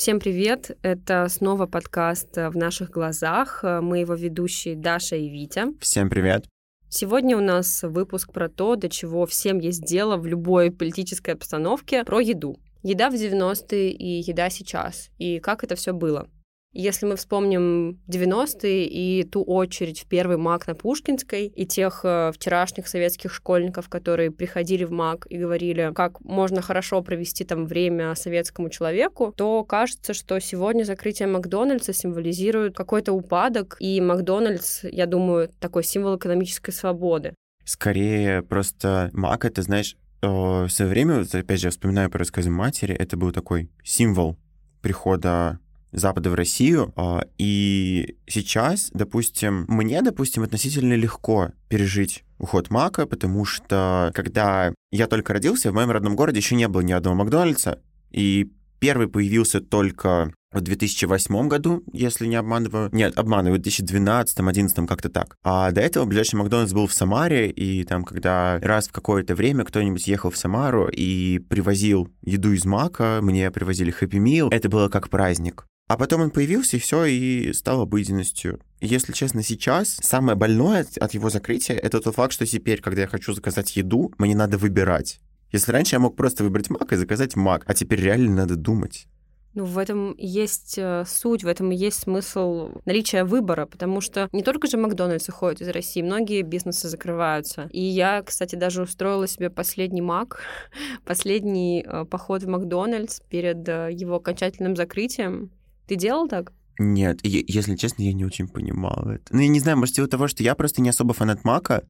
Всем привет! Это снова подкаст «В наших глазах». Мы его ведущие Даша и Витя. Всем привет! Сегодня у нас выпуск про то, до чего всем есть дело в любой политической обстановке, про еду. Еда в 90-е и еда сейчас, и как это все было. Если мы вспомним 90-е и ту очередь в первый МАК на Пушкинской, и тех э, вчерашних советских школьников, которые приходили в МАК и говорили, как можно хорошо провести там время советскому человеку, то кажется, что сегодня закрытие Макдональдса символизирует какой-то упадок, и Макдональдс, я думаю, такой символ экономической свободы. Скорее, просто Мак — это, знаешь, э, в свое время, опять же, вспоминаю по рассказам матери, это был такой символ прихода Запада в Россию. А, и сейчас, допустим, мне, допустим, относительно легко пережить уход Мака, потому что когда я только родился, в моем родном городе еще не было ни одного Макдональдса, и первый появился только в 2008 году, если не обманываю. Нет, обманываю, в 2012-2011, как-то так. А до этого ближайший Макдональдс был в Самаре, и там, когда раз в какое-то время кто-нибудь ехал в Самару и привозил еду из Мака, мне привозили Happy Meal, это было как праздник. А потом он появился, и все, и стал обыденностью. Если честно, сейчас самое больное от его закрытия — это тот факт, что теперь, когда я хочу заказать еду, мне надо выбирать. Если раньше я мог просто выбрать мак и заказать мак, а теперь реально надо думать. Ну, в этом есть э, суть, в этом есть смысл наличия выбора, потому что не только же Макдональдс уходит из России, многие бизнесы закрываются. И я, кстати, даже устроила себе последний Мак, последний э, поход в Макдональдс перед э, его окончательным закрытием. Ты делал так? Нет, если честно, я не очень понимал это. Ну, я не знаю, может, из-за того, что я просто не особо фанат Мака,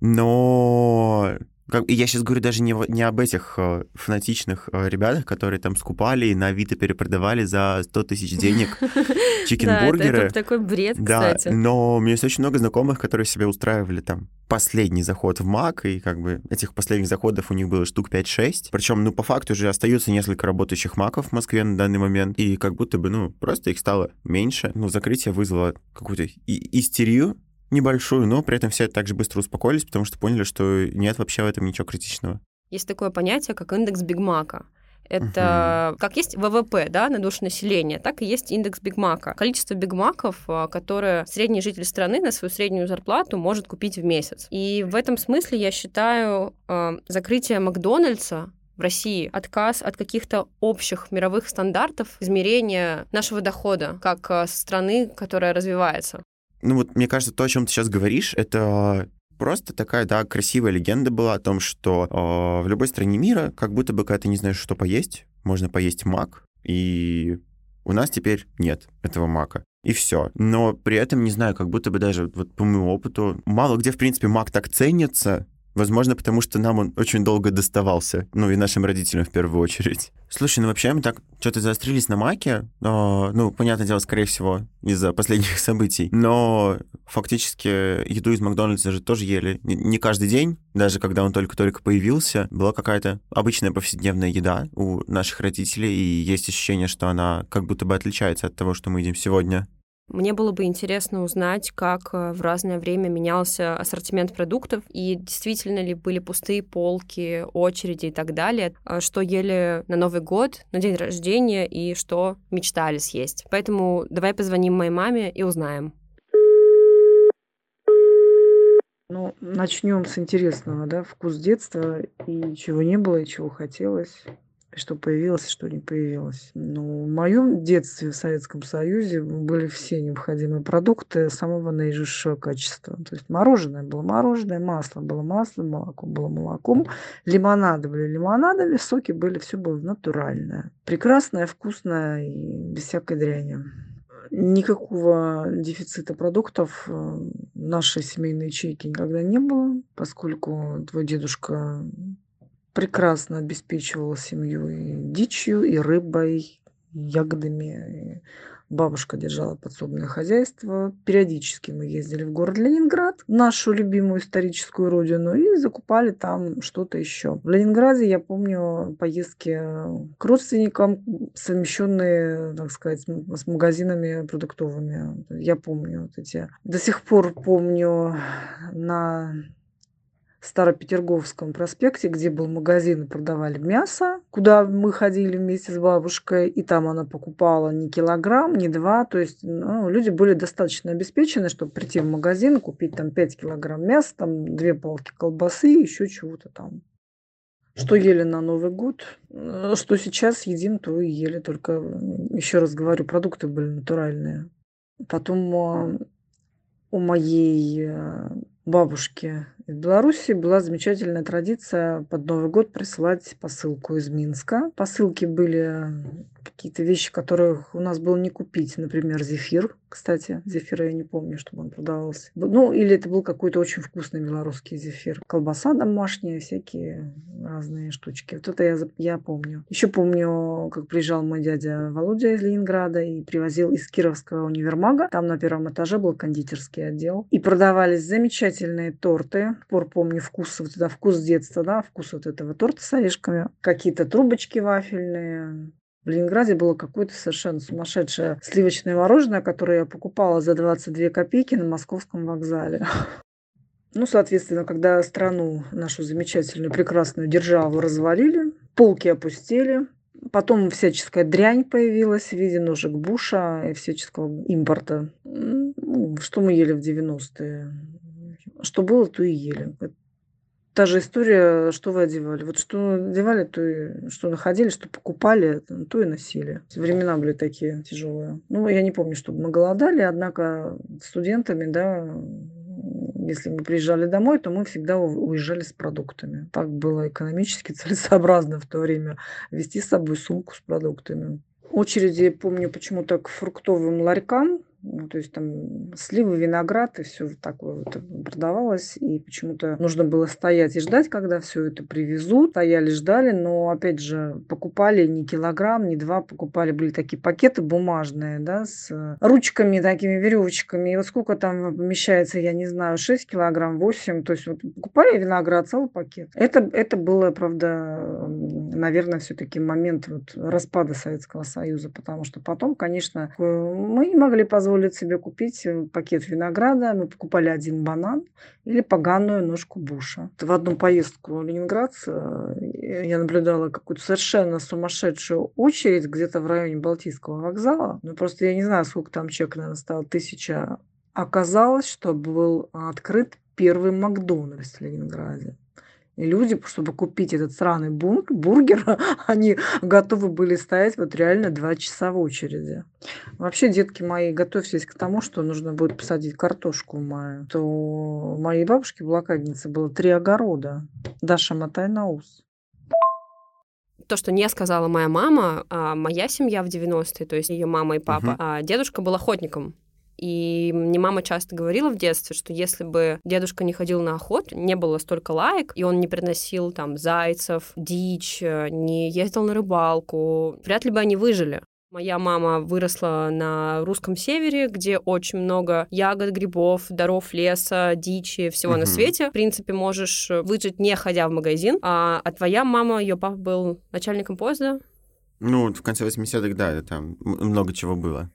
но как, я сейчас говорю даже не, не об этих э, фанатичных э, ребятах, которые там скупали и на Авито перепродавали за 100 тысяч денег чикенбургеры. Да, это такой бред, да, но у меня есть очень много знакомых, которые себе устраивали там последний заход в Мак, и как бы этих последних заходов у них было штук 5-6. Причем, ну, по факту уже остаются несколько работающих Маков в Москве на данный момент, и как будто бы, ну, просто их стало меньше. Ну, закрытие вызвало какую-то истерию небольшую, но при этом все также быстро успокоились, потому что поняли, что нет вообще в этом ничего критичного. Есть такое понятие, как индекс Бигмака. Это угу. как есть ВВП да, на душу населения, так и есть индекс Бигмака. Количество Бигмаков, а, которые средний житель страны на свою среднюю зарплату может купить в месяц. И в этом смысле я считаю а, закрытие Макдональдса в России, отказ от каких-то общих мировых стандартов измерения нашего дохода как а, страны, которая развивается. Ну вот, мне кажется, то, о чем ты сейчас говоришь, это просто такая, да, красивая легенда была о том, что э, в любой стране мира, как будто бы, когда ты не знаешь, что поесть, можно поесть мак, и у нас теперь нет этого мака. И все. Но при этом, не знаю, как будто бы даже вот по моему опыту, мало где, в принципе, мак так ценится, Возможно, потому что нам он очень долго доставался. Ну, и нашим родителям в первую очередь. Слушай, ну вообще мы так что-то заострились на маке. Но, ну, понятное дело, скорее всего, из-за последних событий. Но фактически еду из Макдональдса же тоже ели не каждый день. Даже когда он только-только появился, была какая-то обычная повседневная еда у наших родителей. И есть ощущение, что она как будто бы отличается от того, что мы едим сегодня. Мне было бы интересно узнать, как э, в разное время менялся ассортимент продуктов и действительно ли были пустые полки, очереди и так далее, э, что ели на Новый год, на день рождения и что мечтали съесть. Поэтому давай позвоним моей маме и узнаем. Ну, начнем с интересного, да, вкус детства и чего не было, и чего хотелось что появилось, что не появилось. Ну, в моем детстве в Советском Союзе были все необходимые продукты самого наижущего качества. То есть мороженое было мороженое, масло было маслом, молоко было молоком, лимонады были лимонадами, соки были, все было натуральное. Прекрасное, вкусное и без всякой дряни. Никакого дефицита продуктов нашей семейной ячейке никогда не было, поскольку твой дедушка прекрасно обеспечивала семью и дичью, и рыбой, и ягодами. Бабушка держала подсобное хозяйство. Периодически мы ездили в город Ленинград, нашу любимую историческую родину, и закупали там что-то еще. В Ленинграде я помню поездки к родственникам, совмещенные, так сказать, с магазинами продуктовыми. Я помню вот эти. До сих пор помню на Старопетерговском проспекте, где был магазин и продавали мясо, куда мы ходили вместе с бабушкой, и там она покупала не килограмм, не два, то есть ну, люди были достаточно обеспечены, чтобы прийти в магазин и купить там 5 килограмм мяса, там две палки колбасы, еще чего-то там. Что ели на Новый год, э, что сейчас едим, то и ели. Только, еще раз говорю, продукты были натуральные. Потом а, у моей э, бабушки из Беларуси была замечательная традиция под Новый год присылать посылку из Минска. Посылки были какие-то вещи, которых у нас было не купить. Например, зефир. Кстати, зефира я не помню, чтобы он продавался. Ну, или это был какой-то очень вкусный белорусский зефир. Колбаса домашняя, всякие разные штучки. Вот это я, я помню. Еще помню, как приезжал мой дядя Володя из Ленинграда и привозил из Кировского универмага. Там на первом этаже был кондитерский отдел. И продавались замечательные торты. Пор помню вкус, вот это вкус детства, да, вкус вот этого торта с орешками. Какие-то трубочки вафельные, в Ленинграде было какое-то совершенно сумасшедшее сливочное мороженое, которое я покупала за 22 копейки на московском вокзале. Ну, соответственно, когда страну, нашу замечательную, прекрасную державу развалили, полки опустили, потом всяческая дрянь появилась в виде ножек Буша и всяческого импорта. Ну, что мы ели в 90-е? Что было, то и ели та же история, что вы одевали. Вот что одевали, то и что находили, что покупали, то и носили. Времена были такие тяжелые. Ну, я не помню, чтобы мы голодали, однако студентами, да, если мы приезжали домой, то мы всегда уезжали с продуктами. Так было экономически целесообразно в то время вести с собой сумку с продуктами. Очереди, помню, почему-то к фруктовым ларькам ну, то есть там сливы, виноград и все такое вот продавалось. И почему-то нужно было стоять и ждать, когда все это привезут. Стояли, ждали, но опять же покупали не килограмм, не два, покупали, были такие пакеты бумажные, да, с ручками, такими веревочками. И вот сколько там помещается, я не знаю, 6 килограмм, 8. То есть вот покупали виноград, целый пакет. Это, это было, правда, наверное, все-таки момент вот распада Советского Союза, потому что потом, конечно, мы не могли позволить позволить себе купить э, пакет винограда. Мы покупали один банан или поганую ножку буша. В одну поездку в Ленинград э, я наблюдала какую-то совершенно сумасшедшую очередь где-то в районе Балтийского вокзала. Ну, просто я не знаю, сколько там человек, наверное, стало, тысяча. Оказалось, что был открыт первый Макдональдс в Ленинграде. И люди, чтобы купить этот сраный бургер, они готовы были стоять вот реально два часа в очереди. Вообще, детки мои, готовьтесь к тому, что нужно будет посадить картошку в маю. То у моей бабушки блокадницы было три огорода. Даша, мотай на ус то, что не сказала моя мама, а моя семья в 90-е, то есть ее мама и папа, uh-huh. а дедушка был охотником. И мне мама часто говорила в детстве, что если бы дедушка не ходил на охоту, не было столько лайк, и он не приносил там зайцев, дичь, э, не ездил на рыбалку, вряд ли бы они выжили. Моя мама выросла на русском севере, где очень много ягод, грибов, даров леса, дичи, всего угу. на свете. В принципе, можешь выжить, не ходя в магазин. А, а твоя мама, ее папа был начальником поезда? Ну, в конце 80-х, да, там много чего было.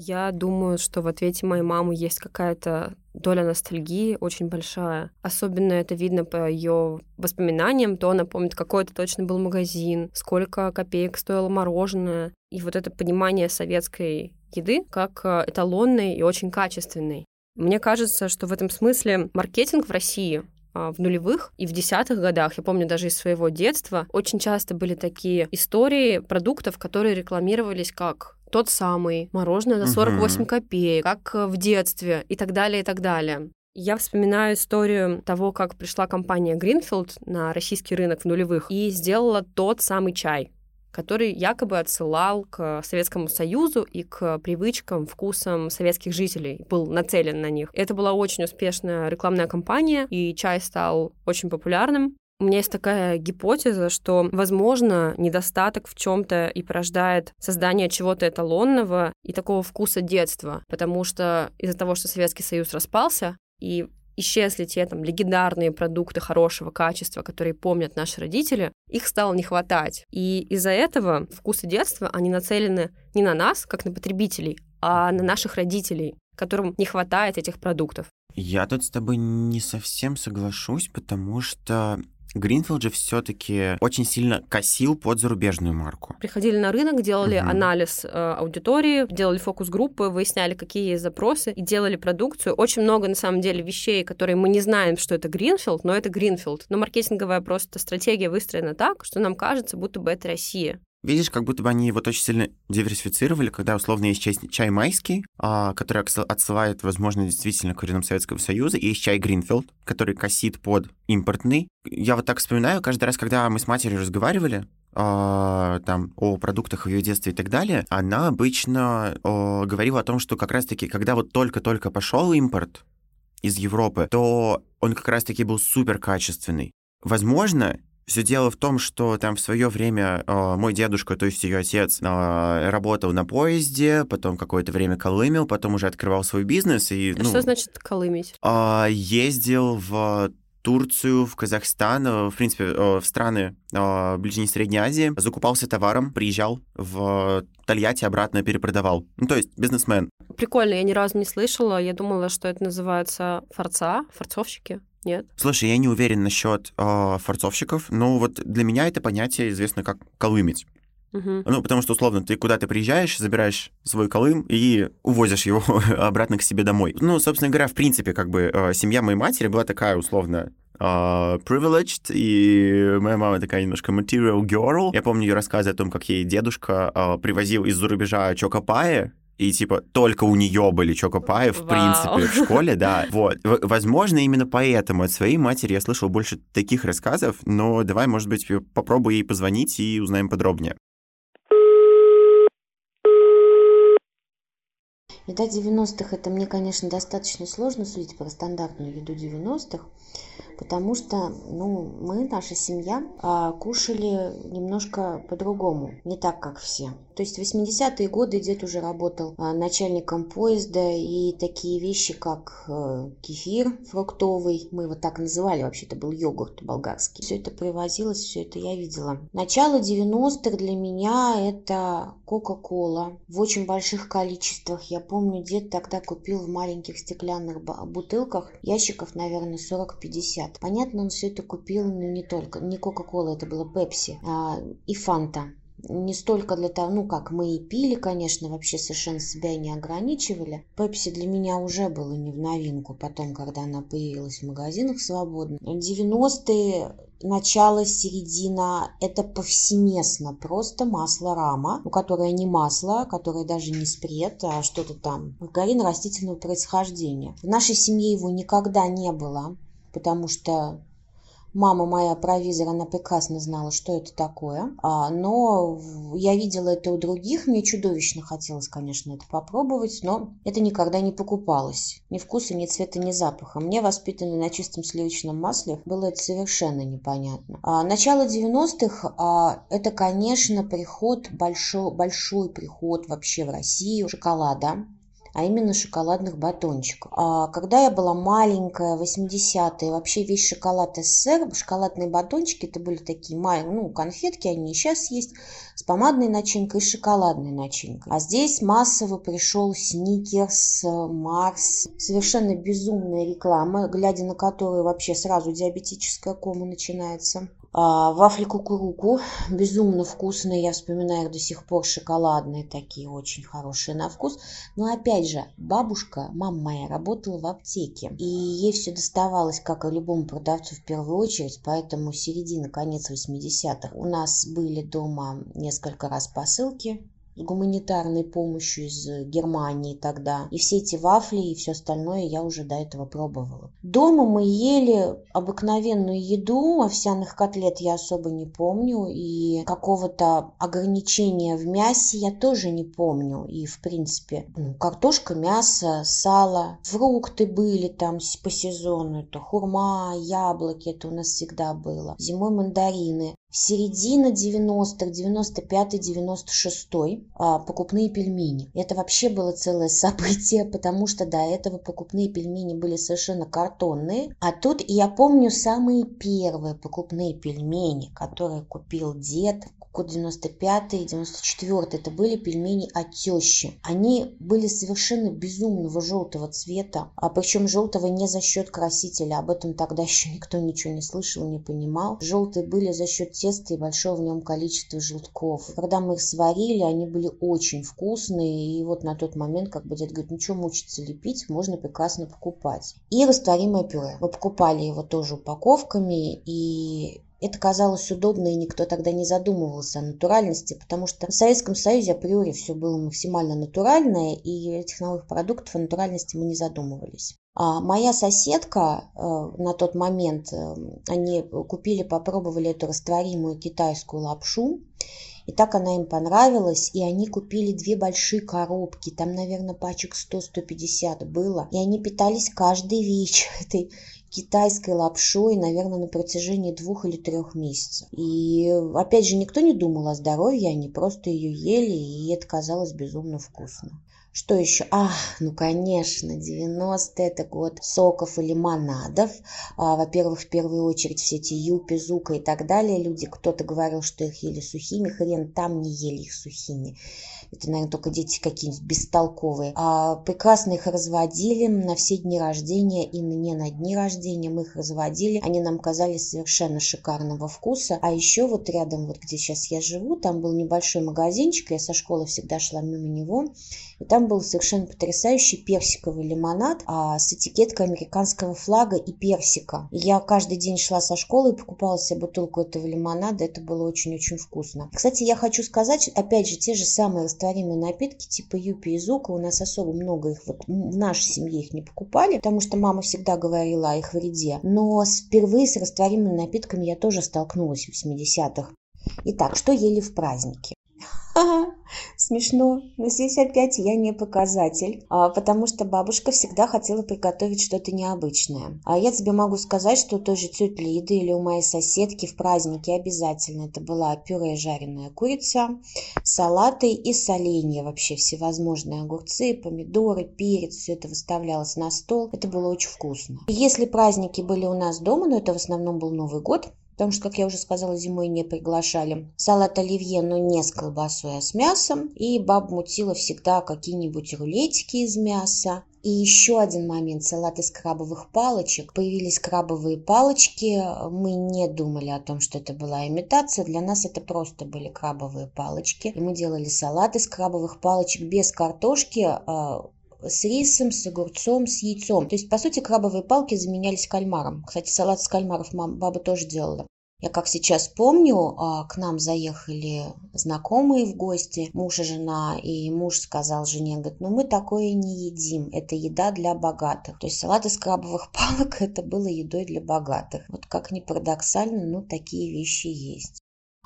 Я думаю, что в ответе моей мамы есть какая-то доля ностальгии очень большая. Особенно это видно по ее воспоминаниям, то она помнит, какой это точно был магазин, сколько копеек стоило мороженое. И вот это понимание советской еды как э, эталонной и очень качественной. Мне кажется, что в этом смысле маркетинг в России а, в нулевых и в десятых годах, я помню даже из своего детства, очень часто были такие истории продуктов, которые рекламировались как тот самый, мороженое на 48 угу. копеек, как в детстве и так далее, и так далее. Я вспоминаю историю того, как пришла компания Greenfield на российский рынок в нулевых и сделала тот самый чай, который якобы отсылал к Советскому Союзу и к привычкам, вкусам советских жителей, был нацелен на них. Это была очень успешная рекламная кампания, и чай стал очень популярным. У меня есть такая гипотеза, что, возможно, недостаток в чем-то и порождает создание чего-то эталонного и такого вкуса детства, потому что из-за того, что Советский Союз распался, и исчезли те там легендарные продукты хорошего качества, которые помнят наши родители, их стало не хватать. И из-за этого вкусы детства, они нацелены не на нас, как на потребителей, а на наших родителей, которым не хватает этих продуктов. Я тут с тобой не совсем соглашусь, потому что Гринфилд же все-таки очень сильно косил под зарубежную марку. Приходили на рынок, делали угу. анализ э, аудитории, делали фокус-группы, выясняли, какие есть запросы, и делали продукцию. Очень много, на самом деле, вещей, которые мы не знаем, что это Гринфилд, но это Гринфилд. Но маркетинговая просто стратегия выстроена так, что нам кажется, будто бы это Россия. Видишь, как будто бы они вот очень сильно диверсифицировали, когда условно есть чай, чай майский, а, который отсылает, возможно, действительно к коренам Советского Союза, и есть чай Гринфилд, который косит под импортный. Я вот так вспоминаю, каждый раз, когда мы с матерью разговаривали, Uh, там, о продуктах в ее детстве и так далее, она обычно uh, говорила о том, что как раз-таки, когда вот только-только пошел импорт из Европы, то он как раз-таки был супер качественный. Возможно, все дело в том, что там в свое время э, мой дедушка, то есть ее отец, э, работал на поезде, потом какое-то время колымил, потом уже открывал свой бизнес. И, ну, что значит колымить? Э, ездил в Турцию, в Казахстан, в принципе, в страны Ближней и Средней Азии, закупался товаром, приезжал в Тольятти, обратно перепродавал. Ну, то есть бизнесмен. Прикольно, я ни разу не слышала. Я думала, что это называется форца, форцовщики. Нет? Слушай, я не уверен насчет э, форцовщиков, но вот для меня это понятие известно как колымить. Угу. Ну, потому что, условно, ты куда-то приезжаешь, забираешь свой колым и увозишь его обратно к себе домой. Ну, собственно говоря, в принципе, как бы э, семья моей матери была такая, условно, Uh, privileged, и моя мама такая немножко material girl. Я помню ее рассказы о том, как ей дедушка uh, привозил из-за рубежа чокопая, и типа только у нее были чокопаи, в принципе, в школе, да. Вот. Возможно, именно поэтому от своей матери я слышал больше таких рассказов, но давай, может быть, попробуй ей позвонить и узнаем подробнее. Еда 90-х, это мне, конечно, достаточно сложно судить про стандартную еду 90-х, потому что, ну, мы, наша семья, а, кушали немножко по-другому, не так, как все. То есть в 80-е годы дед уже работал а, начальником поезда, и такие вещи, как а, кефир фруктовый, мы его так называли, вообще это был йогурт болгарский. Все это привозилось, все это я видела. Начало 90-х для меня это Кока-Кола в очень больших количествах. Я помню, дед тогда купил в маленьких стеклянных бутылках ящиков, наверное, 40-50. Понятно, он все это купил, но не только, не Кока-Кола, это было Пепси а, и Фанта не столько для того, ну как мы и пили, конечно, вообще совершенно себя не ограничивали. Пепси для меня уже было не в новинку, потом, когда она появилась в магазинах свободно. 90-е начало, середина, это повсеместно, просто масло рама, ну, которое не масло, которое даже не спред, а что-то там, маргарин растительного происхождения. В нашей семье его никогда не было, потому что Мама моя провизор, она прекрасно знала, что это такое. А, но я видела это у других. Мне чудовищно хотелось, конечно, это попробовать, но это никогда не покупалось. Ни вкуса, ни цвета, ни запаха. Мне, воспитанной на чистом сливочном масле, было это совершенно непонятно. А, начало 90-х а, это, конечно, приход, большой, большой приход вообще в Россию шоколада а именно шоколадных батончиков. А когда я была маленькая, 80-е, вообще весь шоколад СССР, шоколадные батончики, это были такие маленькие, ну, конфетки, они и сейчас есть, с помадной начинкой и шоколадной начинкой. А здесь массово пришел Сникерс, Марс, совершенно безумная реклама, глядя на которую вообще сразу диабетическая кома начинается. А, вафли кукуруку, безумно вкусные, я вспоминаю их до сих пор, шоколадные такие, очень хорошие на вкус. Но опять же, бабушка, мама моя, работала в аптеке, и ей все доставалось, как и любому продавцу в первую очередь, поэтому середина, конец 80-х у нас были дома несколько раз посылки, гуманитарной помощью из Германии тогда. И все эти вафли и все остальное я уже до этого пробовала. Дома мы ели обыкновенную еду, овсяных котлет я особо не помню, и какого-то ограничения в мясе я тоже не помню. И, в принципе, ну, картошка, мясо, сало, фрукты были там по сезону, это хурма, яблоки, это у нас всегда было. Зимой мандарины середина 90-х, 95-й, 96-й а, покупные пельмени. Это вообще было целое событие, потому что до этого покупные пельмени были совершенно картонные. А тут я помню самые первые покупные пельмени, которые купил дед год 95 94 это были пельмени от тещи. Они были совершенно безумного желтого цвета, а причем желтого не за счет красителя, об этом тогда еще никто ничего не слышал, не понимал. Желтые были за счет теста и большого в нем количества желтков. Когда мы их сварили, они были очень вкусные, и вот на тот момент, как бы дед говорит, ну что мучиться лепить, можно прекрасно покупать. И растворимое пюре. Мы покупали его тоже упаковками, и это казалось удобно, и никто тогда не задумывался о натуральности, потому что в Советском Союзе априори все было максимально натуральное, и этих новых продуктов о натуральности мы не задумывались. А моя соседка э, на тот момент, э, они купили, попробовали эту растворимую китайскую лапшу, и так она им понравилась, и они купили две большие коробки, там, наверное, пачек 100-150 было, и они питались каждый вечер этой китайской лапшой, наверное, на протяжении двух или трех месяцев. И опять же, никто не думал о здоровье, они просто ее ели, и это казалось безумно вкусно. Что еще? А, ну, конечно, 90-е это год соков и лимонадов. А, во-первых, в первую очередь все эти юпи, зука и так далее. Люди, кто-то говорил, что их ели сухими. Хрен там не ели их сухими. Это, наверное, только дети какие-нибудь бестолковые. А прекрасно их разводили на все дни рождения и не на дни рождения. Мы их разводили. Они нам казались совершенно шикарного вкуса. А еще вот рядом, вот где сейчас я живу, там был небольшой магазинчик. Я со школы всегда шла мимо него. И там был совершенно потрясающий персиковый лимонад а, с этикеткой американского флага и персика. И я каждый день шла со школы и покупала себе бутылку этого лимонада. Это было очень-очень вкусно. Кстати, я хочу сказать, опять же, те же самые растворимые напитки типа юпи и зука. У нас особо много их, вот в нашей семье их не покупали, потому что мама всегда говорила о их вреде. Но впервые с растворимыми напитками я тоже столкнулась в 80-х. Итак, что ели в праздники? Смешно, но здесь опять я не показатель, а, потому что бабушка всегда хотела приготовить что-то необычное. А я тебе могу сказать, что у той же тети Лиды или у моей соседки в празднике обязательно это была пюре жареная курица, салаты и соленья, вообще всевозможные огурцы, помидоры, перец, все это выставлялось на стол. Это было очень вкусно. Если праздники были у нас дома, но это в основном был Новый год, потому что, как я уже сказала, зимой не приглашали. Салат оливье, но не с колбасой, а с мясом. И баба мутила всегда какие-нибудь рулетики из мяса. И еще один момент, салат из крабовых палочек. Появились крабовые палочки, мы не думали о том, что это была имитация, для нас это просто были крабовые палочки. И мы делали салат из крабовых палочек без картошки, а, с рисом, с огурцом, с яйцом. То есть, по сути, крабовые палки заменялись кальмаром. Кстати, салат с кальмаров мама, баба тоже делала. Я как сейчас помню, а, к нам заехали знакомые в гости, муж и жена, и муж сказал жене, говорит, ну мы такое не едим, это еда для богатых. То есть салат из крабовых палок это было едой для богатых. Вот как ни парадоксально, но такие вещи есть.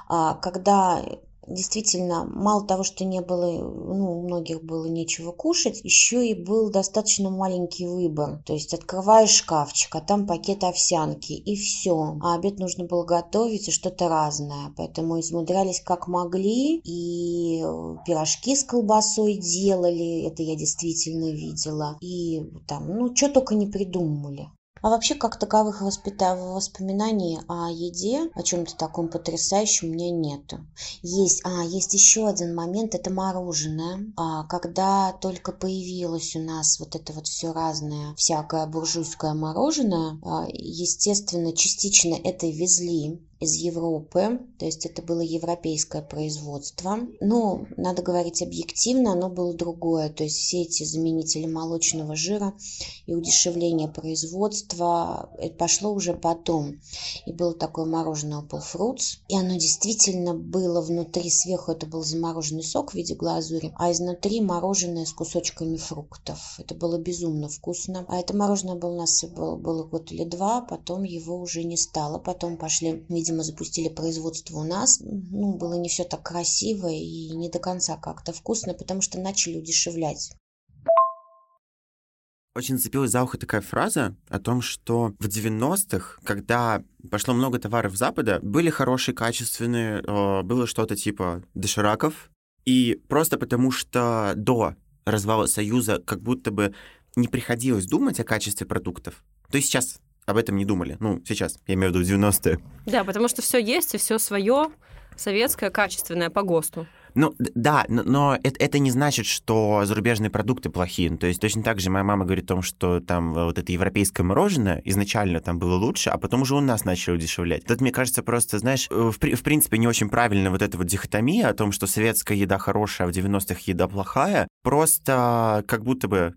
А когда действительно мало того, что не было, ну, у многих было нечего кушать, еще и был достаточно маленький выбор. То есть открываешь шкафчик, а там пакет овсянки, и все. А обед нужно было готовить и что-то разное. Поэтому измудрялись как могли, и пирожки с колбасой делали, это я действительно видела. И там, ну, что только не придумывали. А вообще, как таковых воспита... воспоминаний о еде, о чем-то таком потрясающем у меня нету. Есть, а, есть еще один момент, это мороженое. А, когда только появилось у нас вот это вот все разное, всякое буржуйское мороженое, а, естественно, частично это везли из Европы, то есть это было европейское производство. Но, надо говорить объективно, оно было другое, то есть все эти заменители молочного жира и удешевление производства это пошло уже потом. И было такое мороженое Apple Fruits, и оно действительно было внутри, сверху это был замороженный сок в виде глазури, а изнутри мороженое с кусочками фруктов. Это было безумно вкусно. А это мороженое было у нас было, было год или два, потом его уже не стало. Потом пошли, видимо, видимо, запустили производство у нас. Ну, было не все так красиво и не до конца как-то вкусно, потому что начали удешевлять. Очень зацепилась за ухо такая фраза о том, что в 90-х, когда пошло много товаров Запада, были хорошие, качественные, было что-то типа дошираков, и просто потому что до развала Союза как будто бы не приходилось думать о качестве продуктов. То есть сейчас об этом не думали. Ну, сейчас, я имею в виду 90-е. Да, потому что все есть и все свое, советское, качественное по ГОСТу. Ну, да, но это, это не значит, что зарубежные продукты плохие. Ну, то есть точно так же моя мама говорит о том, что там вот это европейское мороженое изначально там было лучше, а потом уже у нас начали удешевлять. Тут, мне кажется, просто, знаешь, э, в, в принципе, не очень правильно вот эта вот дихотомия о том, что советская еда хорошая, а в 90-х еда плохая. Просто как будто бы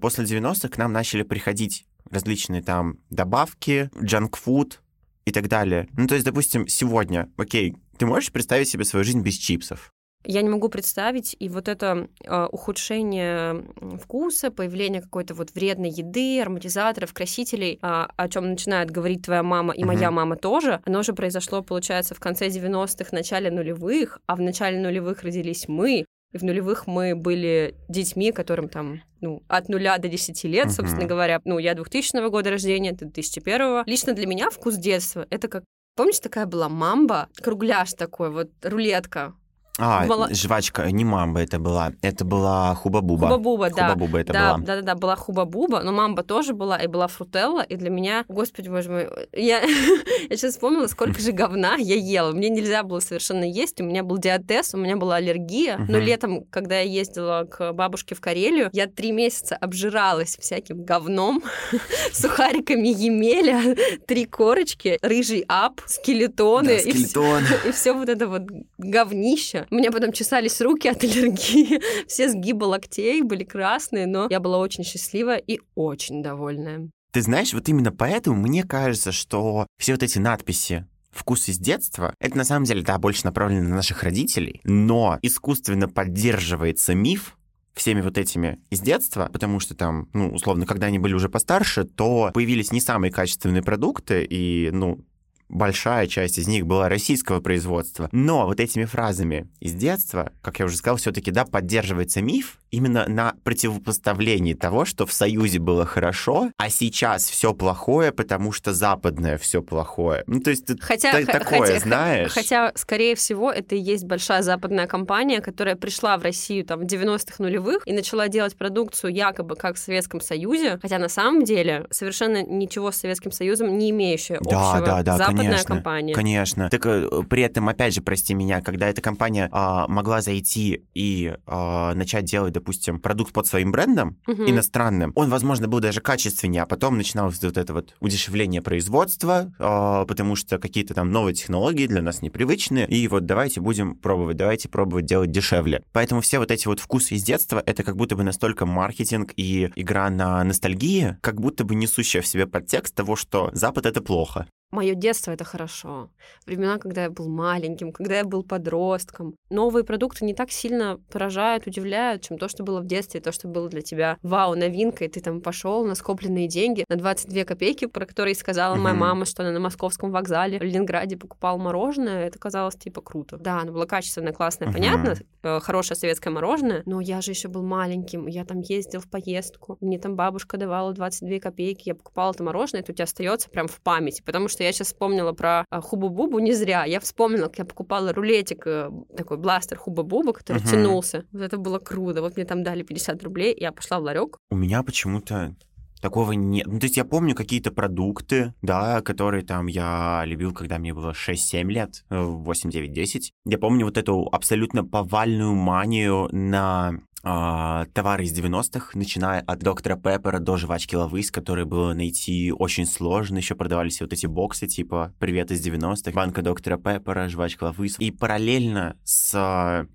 после 90-х к нам начали приходить различные там добавки, джанк-фуд и так далее. Ну, то есть, допустим, сегодня, окей, ты можешь представить себе свою жизнь без чипсов? Я не могу представить, и вот это э, ухудшение вкуса, появление какой-то вот вредной еды, ароматизаторов, красителей, э, о чем начинает говорить твоя мама и uh-huh. моя мама тоже, оно уже произошло, получается, в конце 90-х, начале нулевых, а в начале нулевых родились мы, и в нулевых мы были детьми, которым там, ну, от нуля до 10 лет, uh-huh. собственно говоря. Ну, я 2000 года рождения, ты 2001. Лично для меня вкус детства — это как Помнишь, такая была мамба, кругляш такой, вот рулетка, а, Мало... жвачка, не мамба это была, это была хуба-буба. Хуба-буба, да. Хуба-буба это да, была. Да-да-да, была хуба-буба, но мамба тоже была, и была фрутелла, и для меня, господи боже мой, я, я сейчас вспомнила, сколько же говна я ела. Мне нельзя было совершенно есть, у меня был диатез, у меня была аллергия, но летом, когда я ездила к бабушке в Карелию, я три месяца обжиралась всяким говном, сухариками Емеля, три корочки, рыжий ап, скелетоны, да, скелетон. и все вот это вот говнище. У меня потом чесались руки от аллергии, все сгибы локтей были красные, но я была очень счастлива и очень довольная. Ты знаешь, вот именно поэтому мне кажется, что все вот эти надписи вкус из детства, это на самом деле, да, больше направлено на наших родителей, но искусственно поддерживается миф, всеми вот этими из детства, потому что там, ну, условно, когда они были уже постарше, то появились не самые качественные продукты, и, ну, большая часть из них была российского производства. Но вот этими фразами из детства, как я уже сказал, все-таки, да, поддерживается миф именно на противопоставлении того, что в Союзе было хорошо, а сейчас все плохое, потому что западное все плохое. Ну, то есть ты хотя, такое хотя, знаешь. Хотя, скорее всего, это и есть большая западная компания, которая пришла в Россию там в 90-х нулевых и начала делать продукцию якобы как в Советском Союзе, хотя на самом деле совершенно ничего с Советским Союзом не имеющая да, общего. Да, да, Запад конечно, компания. Конечно. Так э, при этом, опять же, прости меня, когда эта компания а, могла зайти и а, начать делать, допустим, продукт под своим брендом угу. иностранным, он, возможно, был даже качественнее, а потом начиналось вот это вот удешевление производства, а, потому что какие-то там новые технологии для нас непривычные, и вот давайте будем пробовать, давайте пробовать делать дешевле. Поэтому все вот эти вот вкусы из детства, это как будто бы настолько маркетинг и игра на ностальгии, как будто бы несущая в себе подтекст того, что Запад — это плохо. Мое детство это хорошо. Времена, когда я был маленьким, когда я был подростком. Новые продукты не так сильно поражают, удивляют, чем то, что было в детстве, то, что было для тебя вау, новинкой. Ты там пошел на скопленные деньги на 22 копейки, про которые сказала моя мама, что она на московском вокзале в Ленинграде покупала мороженое. Это казалось типа круто. Да, оно было качественное, классное, понятно, э, хорошее советское мороженое, но я же еще был маленьким, я там ездил в поездку, мне там бабушка давала 22 копейки, я покупала это мороженое, это у тебя остается прям в памяти, потому что что я сейчас вспомнила про а, Хубу-Бубу не зря. Я вспомнила, как я покупала рулетик, э, такой бластер Хуба-Буба, который uh-huh. тянулся. Вот это было круто. Вот мне там дали 50 рублей, я пошла в ларек. У меня почему-то Такого нет. Ну, то есть я помню какие-то продукты, да, которые там я любил, когда мне было 6-7 лет, 8, 9, 10. Я помню вот эту абсолютно повальную манию на а, товары из 90-х, начиная от доктора Пеппера до жвачки Лавыс, которые было найти очень сложно. Еще продавались вот эти боксы типа «Привет из 90-х», банка доктора Пеппера, жвачка Лавыс. И параллельно с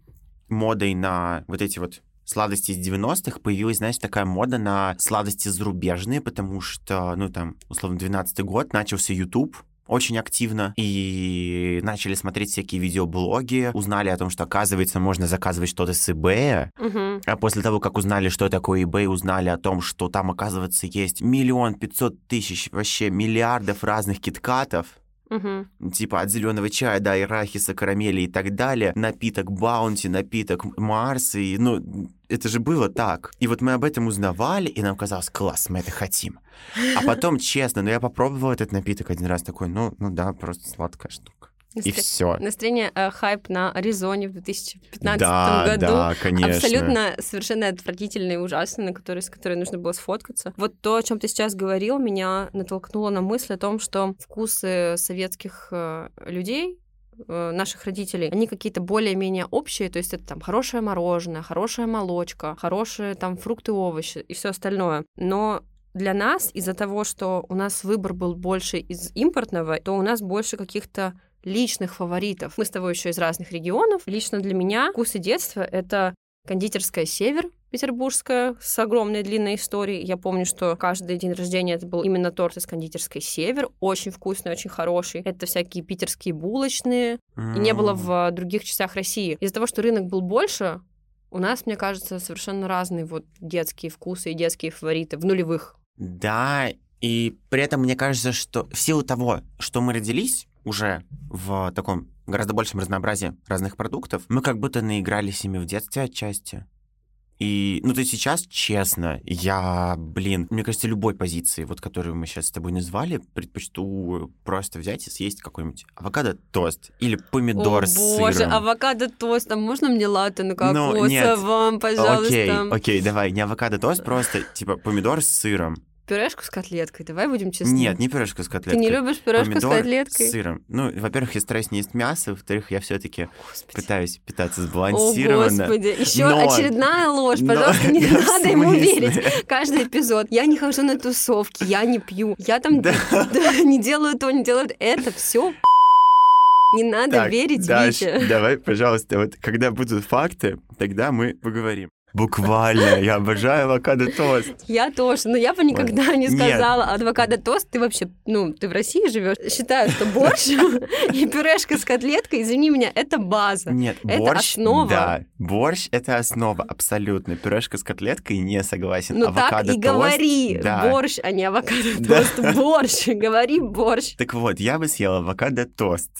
модой на вот эти вот сладости из 90-х появилась, знаешь, такая мода на сладости зарубежные, потому что, ну, там, условно, 12-й год, начался YouTube, очень активно и начали смотреть всякие видеоблоги, узнали о том, что, оказывается, можно заказывать что-то с eBay. Угу. А после того, как узнали, что такое eBay, узнали о том, что там, оказывается, есть миллион пятьсот тысяч, вообще миллиардов разных киткатов. Угу. Типа от зеленого чая до арахиса, карамели и так далее. Напиток Баунти, напиток Марс. И, ну, это же было так. И вот мы об этом узнавали, и нам казалось, класс, мы это хотим. А потом, честно, ну я попробовал этот напиток один раз, такой, ну, ну да, просто сладкая штука. Настро... И все. Настроение э, хайп на Аризоне в 2015 да, году. Да, конечно. Абсолютно совершенно отвратительный и ужасный, на который, с которой нужно было сфоткаться. Вот то, о чем ты сейчас говорил, меня натолкнуло на мысль о том, что вкусы советских э, людей наших родителей, они какие-то более-менее общие, то есть это там хорошее мороженое, хорошая молочка, хорошие там фрукты, овощи и все остальное. Но для нас из-за того, что у нас выбор был больше из импортного, то у нас больше каких-то личных фаворитов. Мы с тобой еще из разных регионов. Лично для меня вкусы детства — это кондитерская «Север», петербургская с огромной длинной историей. Я помню, что каждый день рождения это был именно торт из кондитерской «Север». Очень вкусный, очень хороший. Это всякие питерские булочные. И не было в других частях России. Из-за того, что рынок был больше, у нас, мне кажется, совершенно разные вот детские вкусы и детские фавориты в нулевых. Да, и при этом мне кажется, что в силу того, что мы родились уже в таком гораздо большем разнообразии разных продуктов, мы как будто наигрались ими в детстве отчасти. И, ну, то есть сейчас, честно, я, блин, мне кажется, любой позиции, вот которую мы сейчас с тобой назвали, предпочту просто взять и съесть какой-нибудь авокадо-тост или помидор О, с боже, сыром. авокадо-тост, а можно мне латте на Ну, нет. кокосовом, пожалуйста? Окей, окей, давай, не авокадо-тост, просто, типа, помидор с сыром. Пюрешку с котлеткой, давай будем честны. Нет, не пюрешка с Ты котлеткой. не любишь пюрешку Помидор с котлеткой? с сыром. Ну, во-первых, я стараюсь не есть мясо, во-вторых, я все-таки Господи. пытаюсь питаться О, сбалансированно. Господи, еще Но- очередная ложь. но- Пожалуйста, не Да надо ему верить. Каждый эпизод. Я не хожу на тусовки, я не пью, я там да, не делаю то, не делаю это. все. Не надо Так, верить Даш, Вите. давай, пожалуйста, вот когда будут факты, тогда мы поговорим. Буквально, я обожаю авокадо-тост. Я тоже, но я бы никогда не сказала авокадо тост. Ты вообще, ну, ты в России живешь. Считаю, что борщ и пюрешка с котлеткой, извини меня, это база. Нет, Это борщ, основа. да, борщ — это основа, абсолютно. Пюрешка с котлеткой не согласен. Ну так и Авокадо-тост, говори, да. борщ, а не авокадо Да. тост. Борщ, говори борщ. Так вот, я бы съел авокадо-тост.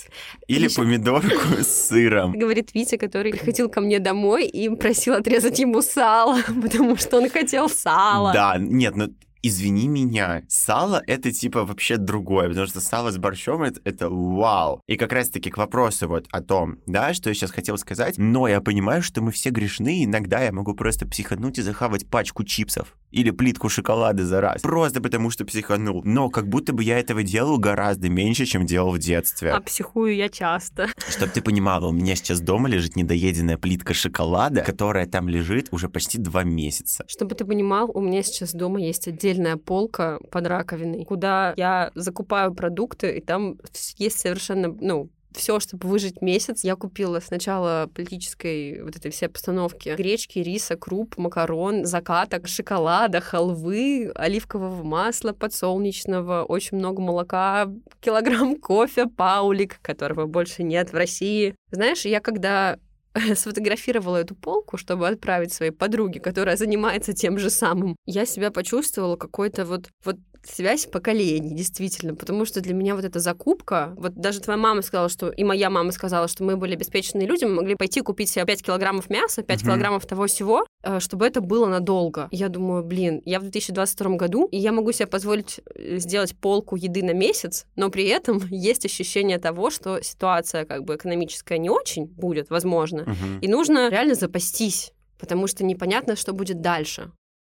Или Ещё- помидорку с сыром. Говорит Витя, который приходил ко мне домой и просил отрезать ему сало, потому что он хотел сала. Да, нет, ну извини меня, сало это типа вообще другое, потому что сало с борщом это, это вау. И как раз-таки к вопросу вот о том, да, что я сейчас хотел сказать, но я понимаю, что мы все грешны, иногда я могу просто психануть и захавать пачку чипсов или плитку шоколада за раз, просто потому что психанул. Но как будто бы я этого делал гораздо меньше, чем делал в детстве. А психую я часто. Чтоб ты понимала, у меня сейчас дома лежит недоеденная плитка шоколада, которая там лежит уже почти два месяца. Чтобы ты понимал, у меня сейчас дома есть отдельная полка под раковиной, куда я закупаю продукты, и там есть совершенно, ну, все, чтобы выжить месяц, я купила сначала политической вот этой всей постановки гречки, риса, круп, макарон, закаток, шоколада, халвы, оливкового масла подсолнечного, очень много молока, килограмм кофе, паулик, которого больше нет в России. Знаешь, я когда сфотографировала эту полку, чтобы отправить своей подруге, которая занимается тем же самым, я себя почувствовала какой-то вот, вот связь поколений, действительно, потому что для меня вот эта закупка, вот даже твоя мама сказала, что, и моя мама сказала, что мы были обеспеченные люди, мы могли пойти купить себе 5 килограммов мяса, 5 Мгм. килограммов того всего, э, чтобы это было надолго. Я думаю, блин, я в 2022 году, и я могу себе позволить э, сделать полку еды на месяц, но при этом есть ощущение того, что ситуация как бы экономическая не очень будет, возможно, Мгм. и нужно реально запастись, потому что непонятно, что будет дальше.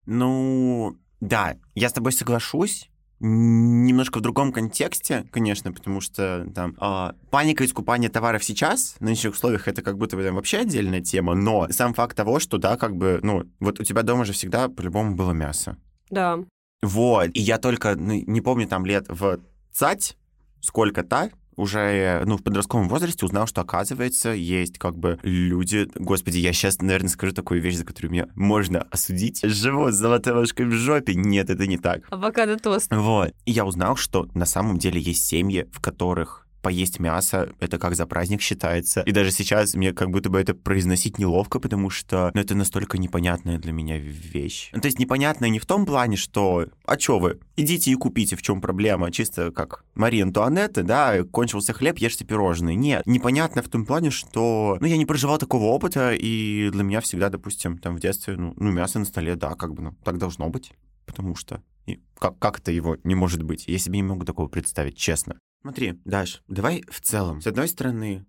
Ну, да, я с тобой соглашусь. Немножко в другом контексте, конечно, потому что там а, паника искупания товаров сейчас, на нынешних условиях, это как будто бы там вообще отдельная тема, но сам факт того, что, да, как бы, ну, вот у тебя дома же всегда по-любому было мясо. Да. Вот, и я только, ну, не помню, там лет в цать, сколько-то, уже, ну, в подростковом возрасте узнал, что, оказывается, есть как бы люди... Господи, я сейчас, наверное, скажу такую вещь, за которую меня можно осудить. Живут с золотой ложкой в жопе. Нет, это не так. Авокадо тост. Вот. И я узнал, что на самом деле есть семьи, в которых поесть мясо, это как за праздник считается. И даже сейчас мне как будто бы это произносить неловко, потому что ну, это настолько непонятная для меня вещь. Ну, то есть непонятная не в том плане, что «А чё вы? Идите и купите, в чем проблема?» Чисто как Мария Антуанетта, да, кончился хлеб, ешьте пирожные. Нет, непонятно в том плане, что ну, я не проживал такого опыта, и для меня всегда, допустим, там в детстве, ну, ну мясо на столе, да, как бы, ну, так должно быть, потому что и как, как это его не может быть? Я себе не могу такого представить, честно. Смотри, Даш, давай в целом. С одной стороны,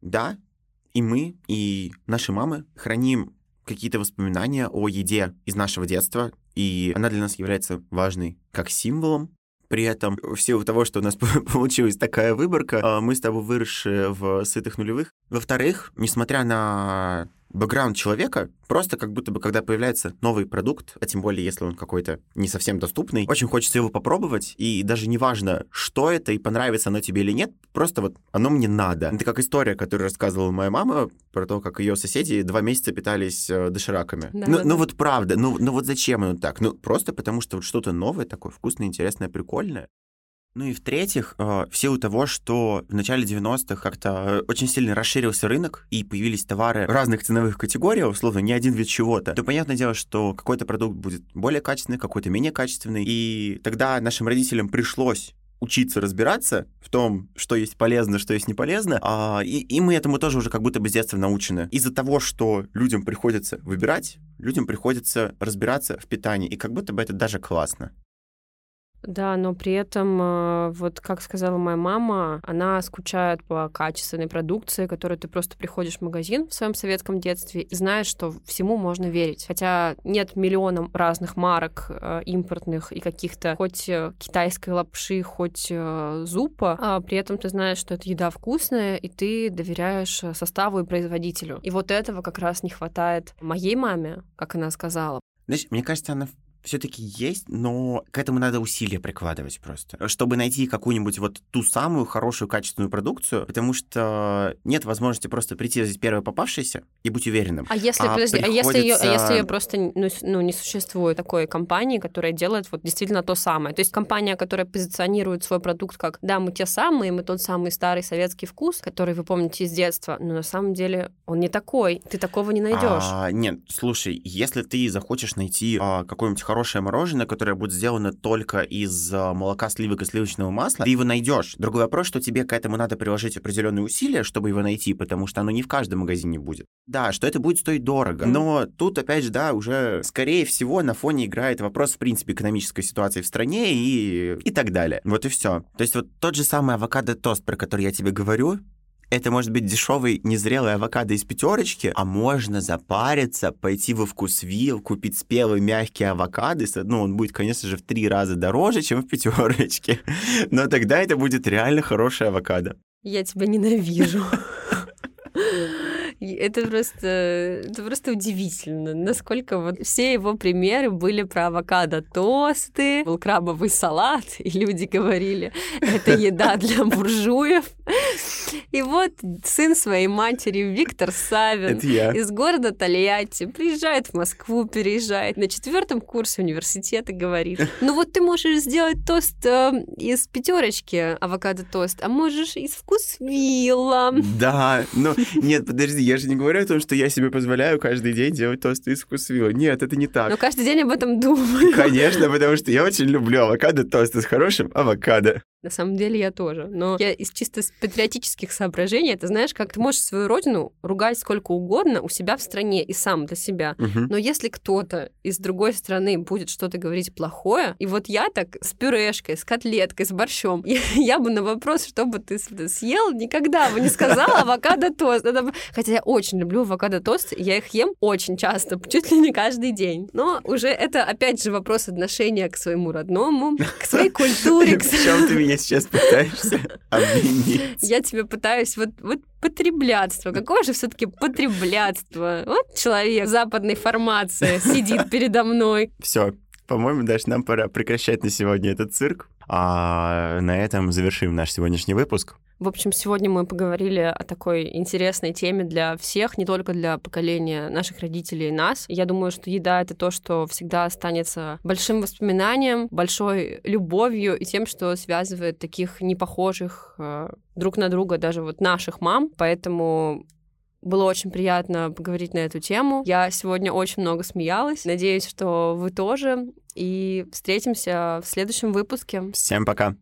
да, и мы, и наши мамы храним какие-то воспоминания о еде из нашего детства, и она для нас является важной как символом При этом, в силу того, что у нас получилась такая выборка, а, мы с тобой выросшие в сытых нулевых. Во-вторых, несмотря на бэкграунд человека, просто как будто бы, когда появляется новый продукт, а тем более, если он какой-то не совсем доступный, очень хочется его попробовать, и даже не важно, что это, и понравится оно тебе или нет, просто вот оно мне надо. Это как история, которую рассказывала моя мама про то, как ее соседи два месяца питались э, дошираками. Да, ну, да, ну вот правда, ну, ну вот зачем оно так? Ну просто потому, что вот что-то новое такое, вкусное, интересное, прикольное. Ну и в-третьих, э, в силу того, что в начале 90-х как-то очень сильно расширился рынок и появились товары разных ценовых категорий, условно, не один вид чего-то, то понятное дело, что какой-то продукт будет более качественный, какой-то менее качественный. И тогда нашим родителям пришлось учиться разбираться в том, что есть полезно, что есть не полезно, а, и, и мы этому тоже уже как будто бы с детства научены. Из-за того, что людям приходится выбирать, людям приходится разбираться в питании, и как будто бы это даже классно. Да, но при этом, э, вот как сказала моя мама, она скучает по качественной продукции, которую ты просто приходишь в магазин в своем советском детстве и знаешь, что всему можно верить. Хотя нет миллионов разных марок э, импортных и каких-то хоть э, китайской лапши, хоть зупа, а при этом ты знаешь, что эта еда вкусная, и ты доверяешь составу и производителю. И вот этого как раз не хватает моей маме, как она сказала. Знаешь, мне кажется, она все-таки есть, но к этому надо усилия прикладывать просто, чтобы найти какую-нибудь вот ту самую хорошую качественную продукцию, потому что нет возможности просто прийти здесь первое попавшееся и быть уверенным. А если, а подожди, приходится... а если ее, а если ее просто ну, ну, не существует такой компании, которая делает вот действительно то самое, то есть компания, которая позиционирует свой продукт как, да, мы те самые, мы тот самый старый советский вкус, который вы помните из детства, но на самом деле он не такой, ты такого не найдешь. А, нет, слушай, если ты захочешь найти а, какой-нибудь хорошее мороженое, которое будет сделано только из а, молока, сливок и сливочного масла, ты его найдешь. Другой вопрос, что тебе к этому надо приложить определенные усилия, чтобы его найти, потому что оно не в каждом магазине будет. Да, что это будет стоить дорого. Но тут, опять же, да, уже, скорее всего, на фоне играет вопрос, в принципе, экономической ситуации в стране и, и так далее. Вот и все. То есть вот тот же самый авокадо-тост, про который я тебе говорю, это может быть дешевый незрелый авокадо из пятерочки, а можно запариться, пойти во вкусвилл, купить спелый мягкий авокадо. Ну, он будет, конечно же, в три раза дороже, чем в пятерочке. Но тогда это будет реально хороший авокадо. Я тебя ненавижу. Это просто, это просто удивительно, насколько вот все его примеры были про авокадо-тосты, был крабовый салат, и люди говорили, это еда для буржуев. И вот сын своей матери Виктор Савин из города Тольятти приезжает в Москву, переезжает на четвертом курсе университета, говорит, ну вот ты можешь сделать тост э, из пятерочки, авокадо-тост, а можешь из вкусвилла. Да, но нет, подожди, я же не говорю о том, что я себе позволяю каждый день делать тосты из вкусвилла. Нет, это не так. Но каждый день об этом думаю. Конечно, потому что я очень люблю авокадо-тосты с хорошим авокадо. На самом деле я тоже. Но я из чисто патриотических соображений, это знаешь, как ты можешь свою родину ругать сколько угодно у себя в стране и сам для себя. Угу. Но если кто-то из другой страны будет что-то говорить плохое, и вот я так с пюрешкой, с котлеткой, с борщом, я, я бы на вопрос, что бы ты съел, никогда бы не сказала авокадо тост. Хотя я очень люблю авокадо тост, я их ем очень часто, чуть ли не каждый день. Но уже это опять же вопрос отношения к своему родному, к своей культуре. К меня сейчас пытаешься обвинить? Я тебе пытаюсь вот, вот потреблятство. Какое же все-таки потреблятство? Вот человек западной формации сидит передо мной. Все, по-моему, даже нам пора прекращать на сегодня этот цирк. А на этом завершим наш сегодняшний выпуск. В общем, сегодня мы поговорили о такой интересной теме для всех, не только для поколения наших родителей и нас. Я думаю, что еда — это то, что всегда останется большим воспоминанием, большой любовью и тем, что связывает таких непохожих э, друг на друга даже вот наших мам. Поэтому было очень приятно поговорить на эту тему. Я сегодня очень много смеялась. Надеюсь, что вы тоже. И встретимся в следующем выпуске. Всем пока.